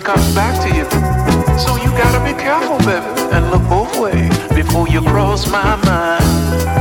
eventually comes back to you. So you gotta be careful, baby, and look both ways before you cross my mind.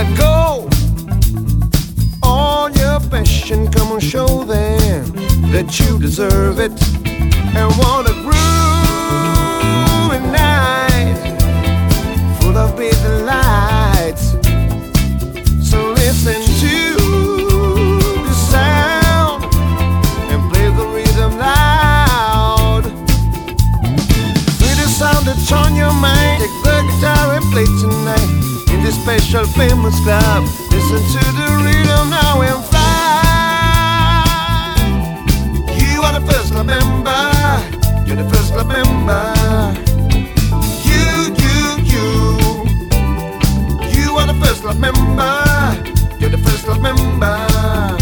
Let go all your passion. Come on, show them that you deserve it and wanna. Special famous club. Listen to the rhythm now and fly. You are the first club member. You're the first club member. You, you, you. You are the first club member. You're the first club member.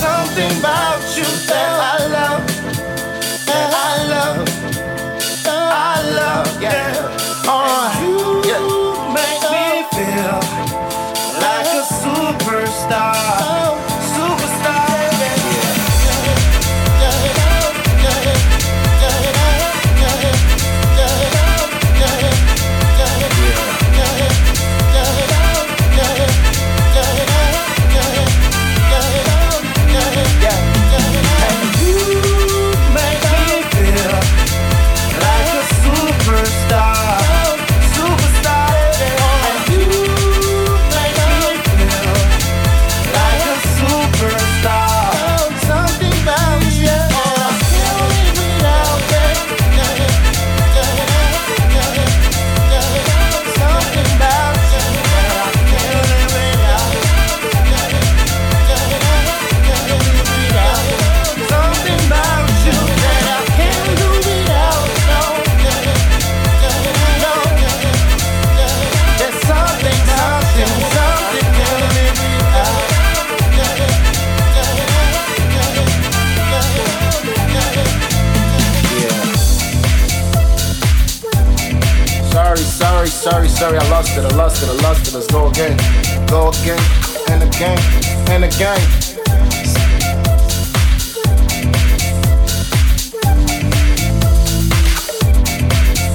Something about Let's go again, go again, and again, and again.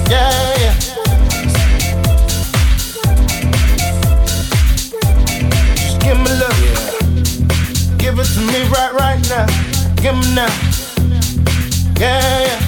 Yeah, yeah. Just give me love. Give it to me right, right now. Give me now. Yeah, yeah.